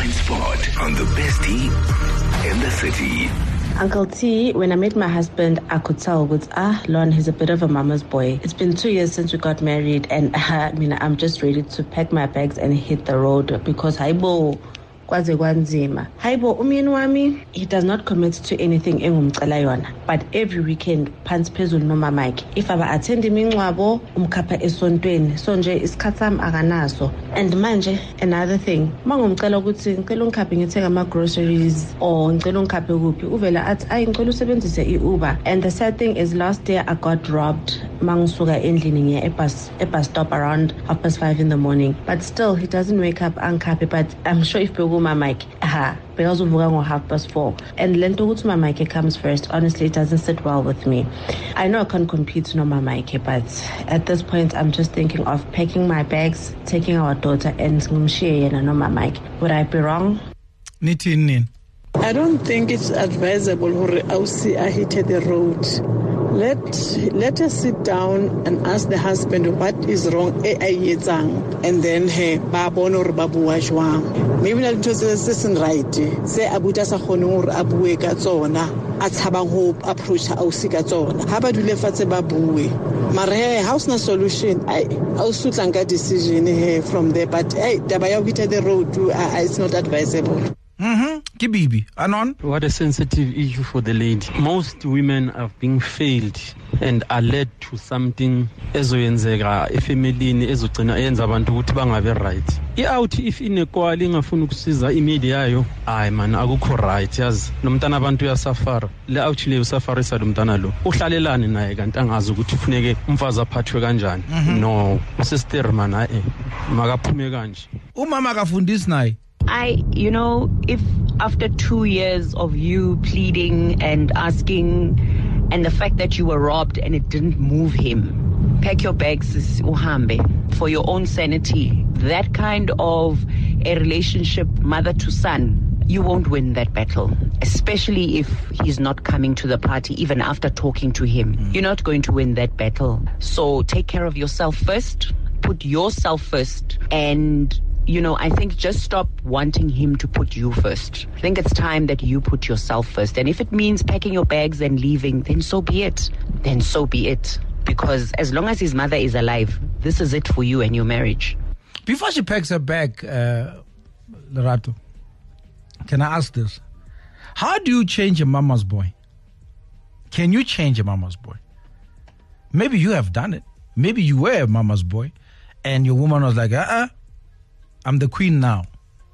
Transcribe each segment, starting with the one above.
blind spot on the best T in the city. Uncle T, when I met my husband, I could tell with ah, Lon, he's a bit of a mama's boy. It's been two years since we got married, and I mean, I'm just ready to pack my bags and hit the road because haibo kwaze kwanzima. Hayibo umyeni wami he does not commit to anything engumcela yona. But every weekend phansi phezulu nomamakhe if aba-athenda imingcwabo umkhapha esontweni. So nje isikhathi sami akanaso. And manje another thing uma ngumcela ukuthi ngicela ungikhaphe ngithenge ama-groceries or ngicela ungikhaphe kuphi uvele athi ayi ngicela usebenzise i-uber. And the sad thing is last year i got robbed. Uma ngisuka endlini ngiya ebus, ebus stop around half past five in the morning. But still he doesn't wake up angikhaphe but i'm sure if beku umamake ha bekazovuka ngo-half past four. And le nto ukuthi umamake comes first honestly it doesn't sit well with me. I know i can't compete nomamake but at this point i'm just thinking of packing my bags taking our daughter and ngimshiye yena nomamake would i be wrong? Nithini nini? I don't think it's advisable for ausi a hit the road. Let let us sit down and ask the husband what is wrong and then he ba bone hore ba bua jwang. Maybe na ntho se seng right. Se abuta sa kgone hore a bue ka tsona a tshabang ho approach ausi ka tsona. Ha ba dule fatshe ba bue. Mara he ha o solution ai ausi tlang ka decision from there but hey taba ya ho hit the road uh, it's not advisable. Mm-hmm. ke bibi anon? What a sensitive issue for the lady. Most women are being failed and are led to something ezoyenzeka efamilini ezogcina yenza abantu ukuthi bangabe right. I-out if inequal ingafuni ukusiza imidi yayo hayi man akukho right yazi. Lo mntana abantu uyasafara. Le out le usafarisa lo mntana lo uhlalelani naye kanti angazi ukuthi kufuneke umfazi aphathwe kanjani. No usesteri man hayi makaphume kanje umama akafundisi naye? I, you know, if after two years of you pleading and asking, and the fact that you were robbed and it didn't move him, pack your bags, uhambe, for your own sanity. That kind of a relationship, mother to son, you won't win that battle, especially if he's not coming to the party, even after talking to him. Mm. You're not going to win that battle. So take care of yourself first, put yourself first, and you know, I think just stop wanting him to put you first. I think it's time that you put yourself first. And if it means packing your bags and leaving, then so be it. Then so be it. Because as long as his mother is alive, this is it for you and your marriage. before she packs her bag uh, lerato can i ask this how do you change a mama's boy can you change a mama's boy maybe you have done it maybe you were a mama's boy and your woman was like uh-uh i'm the queen now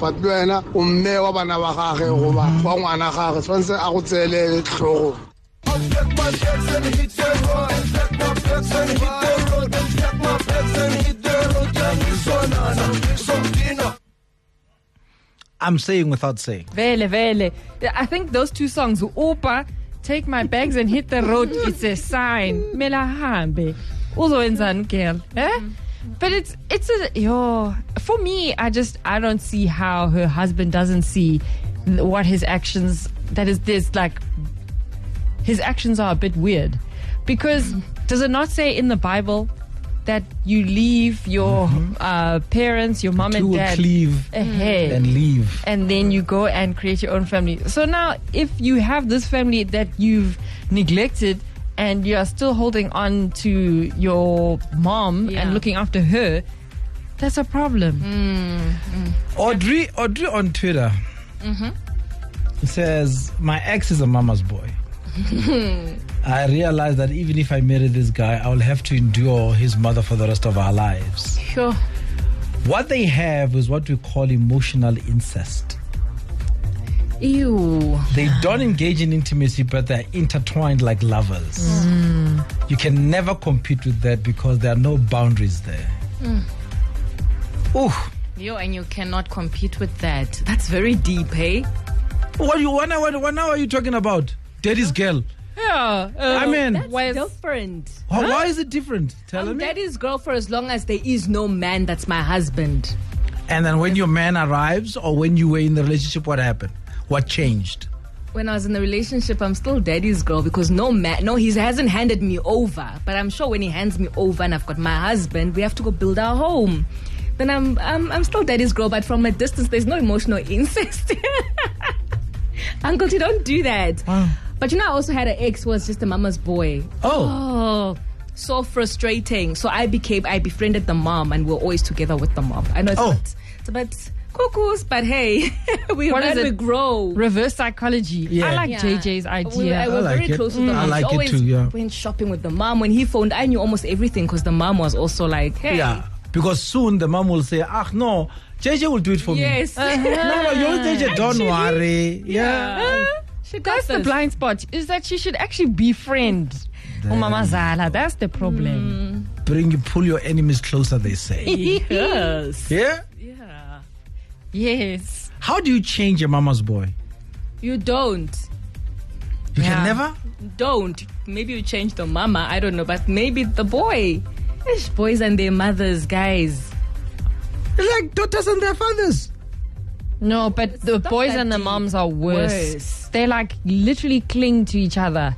gage le wena o mme wa bana ba gage goba wa ngwana gage tshwanetse a go tseele tlhogo i'm saying without saying Vele, vele. I think those two songs, Upa, Take My Bags and Hit the Road, it's a sign. Mela hambe. Uzoenzani, girl. Eh? But it's, it's a, yo, for me, I just, I don't see how her husband doesn't see what his actions, that is, this like, his actions are a bit weird. Because does it not say in the Bible that you leave your uh, parents, your mom and dad cleave ahead and leave and then you go and create your own family. So now, if you have this family that you've neglected and you are still holding on to your mom Yeah. and looking after her, that's a problem. Mm-hmm. Audrey, Audrey on Twitter mm-hmm. says, "My ex is a mama's boy. I realize that even if I marry this guy, I will have to endure his mother for the rest of our lives. Sure. What they have is what we call emotional incest. Ew. They don't engage in intimacy, but they're intertwined like lovers. You can never compete with that because there are no boundaries there. Ooh, Yo, and you cannot compete with that. That's very deep, hey? What you what, what, what now are you talking about? Daddy's girl. Yeah. Uh, I mean, That's Where's- different. why, why is it different? Tell I'm me. daddy's girl for as long as there is no man that's my husband. And then when your man arrives, or when you were in the relationship, what happened? What changed? When I was in the relationship, I'm still daddy's girl because no man, no, he hasn't handed me over. But I'm sure when he hands me over and I've got my husband, we have to go build our home. Then I'm, I'm, I'm still daddy's girl, but from a distance, there's no emotional incest. Uncle T, don't do that. But you know, I also had an ex who was just a mama's boy. Oh, Oh, so frustrating. So I became, I befriended the mom, and we we're always together with the mom. I know it's Oh. a bit, it's a cuckoos, but hey, we What learn, is it? grow. Reverse psychology. Yeah. I like Yeah. JJ's We, idea. I, we're I like very it. close with the Mm. I like She it always too, yeah. went shopping with the mom. When he phoned, I knew almost everything because the mom was also like, hey. yeah. Because soon the mom will say, "Ah, no, JJ will do it for Yes. me." No, no, you JJ, don't worry. Yeah. She got That's the blind spot. Is that she should actually befriend Umama Zala. That's the problem. Bring you, pull your enemies closer. They say. Yes. yeah. Yeah. Yes. How do you change a mama's boy? You don't. You Yeah. can never. Don't. Maybe you change the mama. I don't know. But maybe the boy. Ish, boys and their mothers, guys. It's like daughters and their fathers. No, but the boys that and the deep. moms are worse. Worse. They like literally cling to each other.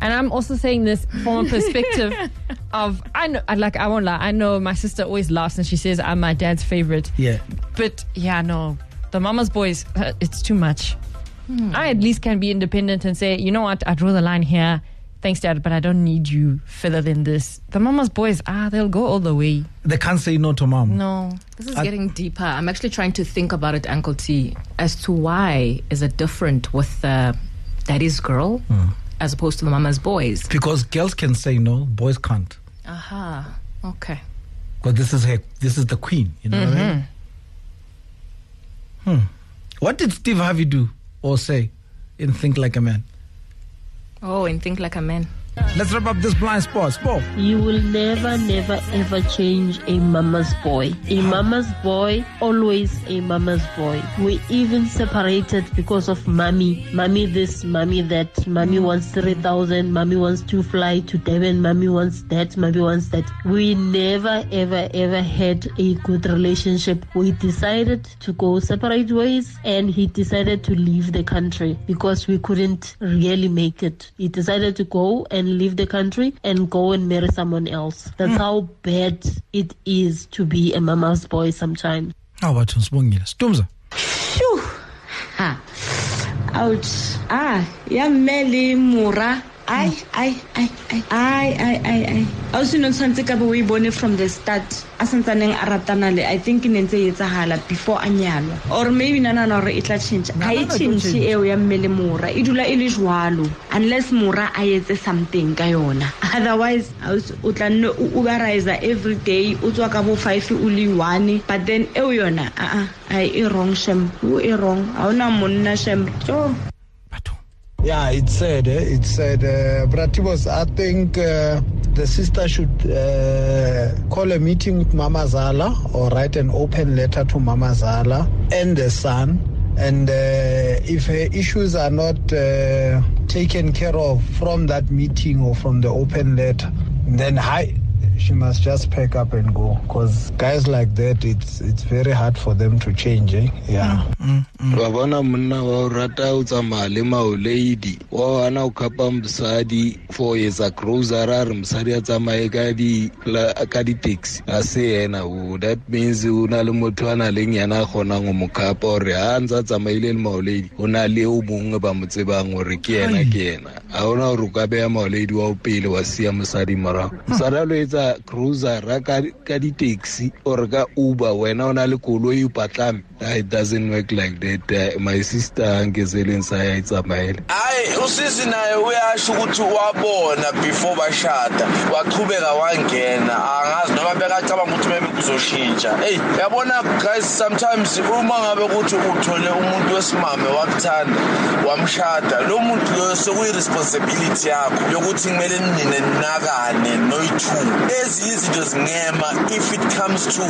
And I'm also saying this from a perspective of I know, I like I won't lie. I know my sister always laughs and she says I'm my dad's favorite. Yeah. But yeah, no, the mama's boys, uh, it's too much. I at least can be independent and say, you know what, I draw the line here. Thanks, dad, but I don't need you further than this. The mama's boys, ah, they'll go all the way. They can't say no to mom. No, This is getting deeper. I'm actually trying to think about it, Uncle T, as to why is it different with the daddy's girl as opposed to the mama's boys. Because girls can say no, boys can't. Aha. Okay. Because this is her, this is the queen. You know what I mean? Hmm. What did Steve Harvey do or say in Think Like a Man? Oh, in think like a man. Let's wrap up this blind spot. Sport. You will never, never, ever change a mama's boy. A mama's boy, always a mama's boy. We even separated because of mommy. Mommy this, mommy that. Mommy wants 3,000. Mommy wants to fly to Devon. Mommy wants that. Mommy wants that. We never, ever, ever had a good relationship. We decided to go separate ways and he decided to leave the country because we couldn't really make it. He decided to go and leave the country and go and marry someone else. That's how bad it is to be a mama's boy sometimes. How about Sibongile? Stumza. Phew. Ha. Ouch. Ah, ya mme le mora. Ai, ai, ai, ai, ai, ai. A o seno tshwanetse ka bo o e bone from the start a santsaneng a ratana le i think e ne ntse e etsagala before a nyalwa. Or maybe nanana gore e tla change ga e change eo ya mme le mora e dula e le jwalo unless mora a etse something ka yona. Otherwise o tla nne o uberiza every day o tswa ka bo five o le one but then eo yona aa ai e wrong shem. O e wrong? Ga ona monna shem. Jo Yeah, it's sad. Eh? It's sad. Uh, I think uh, the sister should uh, call a meeting with Mama Zala or write an open letter to Mama Zala and the son. And uh, if her issues are not taken care of from that meeting or from the open letter, then hi, she must just pack up and go. Because guys like that, it's it's very hard for them to change. Eh? Yeah. Mm, mm, mm. wa bona monna wa o rata o tsamaya le maoledi wa wana o khapa mosadi for ho etsa grocery a re mosadi a tsamaye ka di- la- ka di-taxi a se yena o that means o na le motho a na leng yena a kgonang ho mo khapa gore ha ntse a tsamaile le maoledi o na le o mongwe ba mo tsebang gore ke yena ke yena ga ona gore o ka beya maoledi wa o pele wa siya mosadi morago mosadi a lo etsa grocery ka ka di-taxi or ka uber wena o na le koloi o patlame Ah, it doesn't work like that Uh, my sister angezeleni saya itsamaele hayi usisi naye uyasho ukuthi wabona before bashada. Waqhubeka wangena. Angazi noma bekacabanga ukuthi maybe kuzoshintsha. Eyi yabona guys sometimes uma ngabe ukuthi uthole umuntu wesimame wakuthanda wamshada lo muntu loyo sekuyi-responsibility yakho yokuthi kumele nine ninakane noyi-two ezinye izinto zingema if it comes to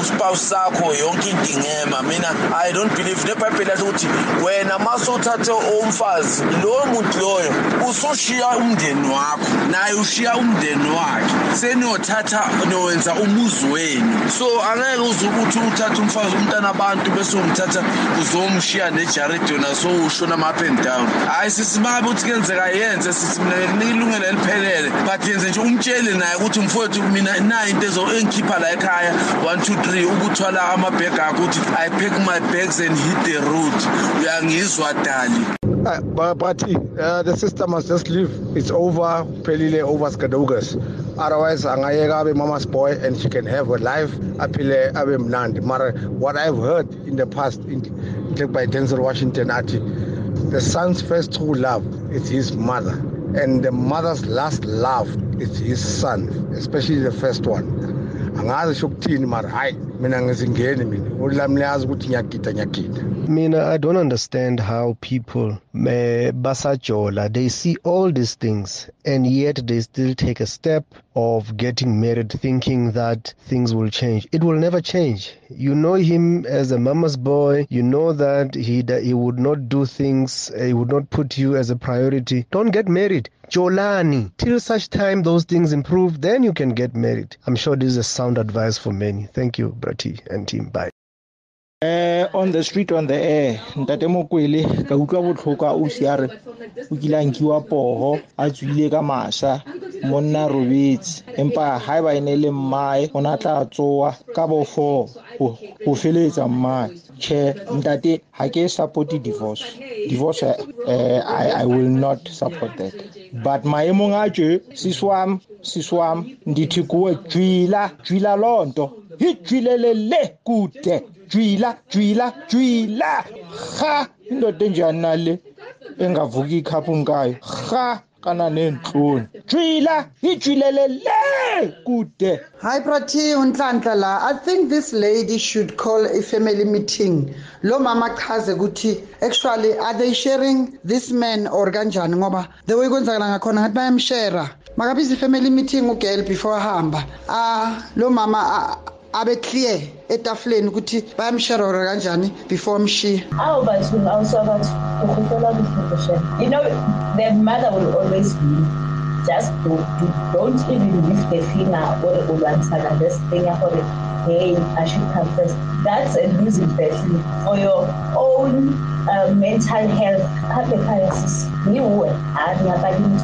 uspouse sakho yonke into ingema. Mina i don't believe nebhayibheli yasho ukuthi wena masuthathe umfazi lowo muntu loyo usoshiya umndeni wakho naye ushiya umndeni wakhe. Seniyothatha niyowenza umuzi wenu. So angeke uze ukuthi uthathe umfazi umntana abantu bese umthatha uzomshiya nejared yona so ushona ama-up and down. Hhayi sisibabe ukuthi kuyenzeka yenze sisi mina nginika ilungelo eliphelele but yenze nje umtshele naye ukuthi mfowethu mina nayo into engikhipha la ekhaya one two three ukuthwala amabheg akho ukuthi i pack my bags and hit the road uyangizwa dali Uh, but, uh, the sister must just leave. It's over. Pelile over skadogas. Otherwise, angayeka abe mama's boy and she can have her life. Apile abe mnandi. Mara, what I've heard in the past, in, by Denzel Washington, ati, the son's first true love is his mother, and the mother's last love is his son, especially the first one. angazi sho ukuthini mara hayi mina ngizingeni mina ulami liyazi ukuthi ngiyagida ngiyagida Mina, I don't understand how people, eh, basajola, they see all these things and yet they still take a step of getting married thinking that things will change. It will never change. You know him as a mama's boy. You know that he, that he would not do things, eh, he would not put you as a priority. Don't get married. Jolani. Till such time those things improve, then you can get married. I'm sure this is a sound advice for many. Thank you, Brati and team. Bye. Uh, on the street on the air ntate mokwele ka utlwa botlhoko a ausi a re o kile a nkiwa pogo a tswile ka masa monna robetse empa ga e ba e ne le mmae o ne a tla tsoa ka bo four go go feletsa mmae tšhe ntate ga ke supporte divorce divorce uh, I, i will not support that but maemong a tše seswam seswam ndithi kuwe jwila jwila loo nto. Ijwilelele kude. Jwila jwila jwila. Ha indoda enjani nale engavuki ikhaphu ngayo. Ha kana nenhloni jwila ijwilelele kude. Hi Prati unhlanhla la. I think this lady should call a family meeting. Lo mama chaze ukuthi actually are they sharing this man or kanjani? Ngoba the way kwenzakala ngakhona ngathi bayamshare makabizi family meeting ugirl before ahamba ah lo mama ah, abe clear etafuleni ukuthi bayamshare or kanjani before amshiya How about you also about ukhuphela kuhloboshe? You know, the mother will always be just do, do, don't even lift the finger or ulwansana this thing for it. Hey, I should come first. That's a losing battle for your own uh, mental health. Have a crisis. You would have that's a losing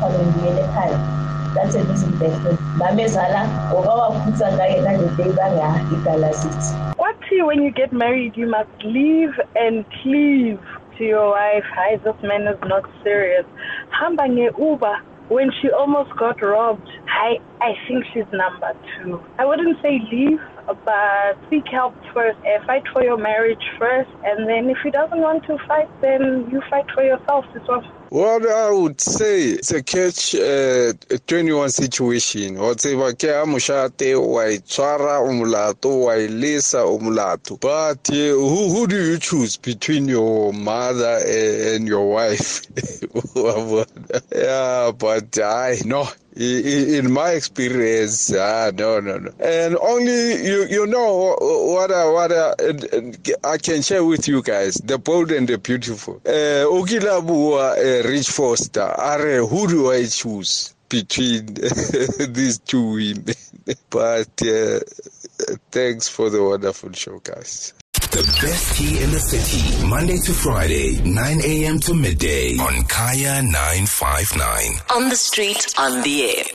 Kwathi when you get married, you must leave and cleave to your wife. Hi, this man is not serious. Hamba nge-Uber when she almost got robbed. I, I think she's number two. I wouldn't say leave, but seek help first. Uh, fight for your marriage first, and then if he doesn't want to fight, then you fight for yourself well. What I would say it's a catch uh, 21 situation. Tseba ke a moshate wa itshwara o molato wa ilesa o molato. But uh, who who do you choose between your mother and your wife? Yeah, but I no in my experience, ah, no, no, no. And only you, you know what I, what I, I can share with you guys, the bold and the beautiful. Uh, Okilabua, uh, Ridge Forrester, are who do I choose between these two women? but uh, thanks for the wonderful show, guys. The best T in the city, Monday to Friday, 9 a.m. to midday on Kaya 959. On the street, on the air.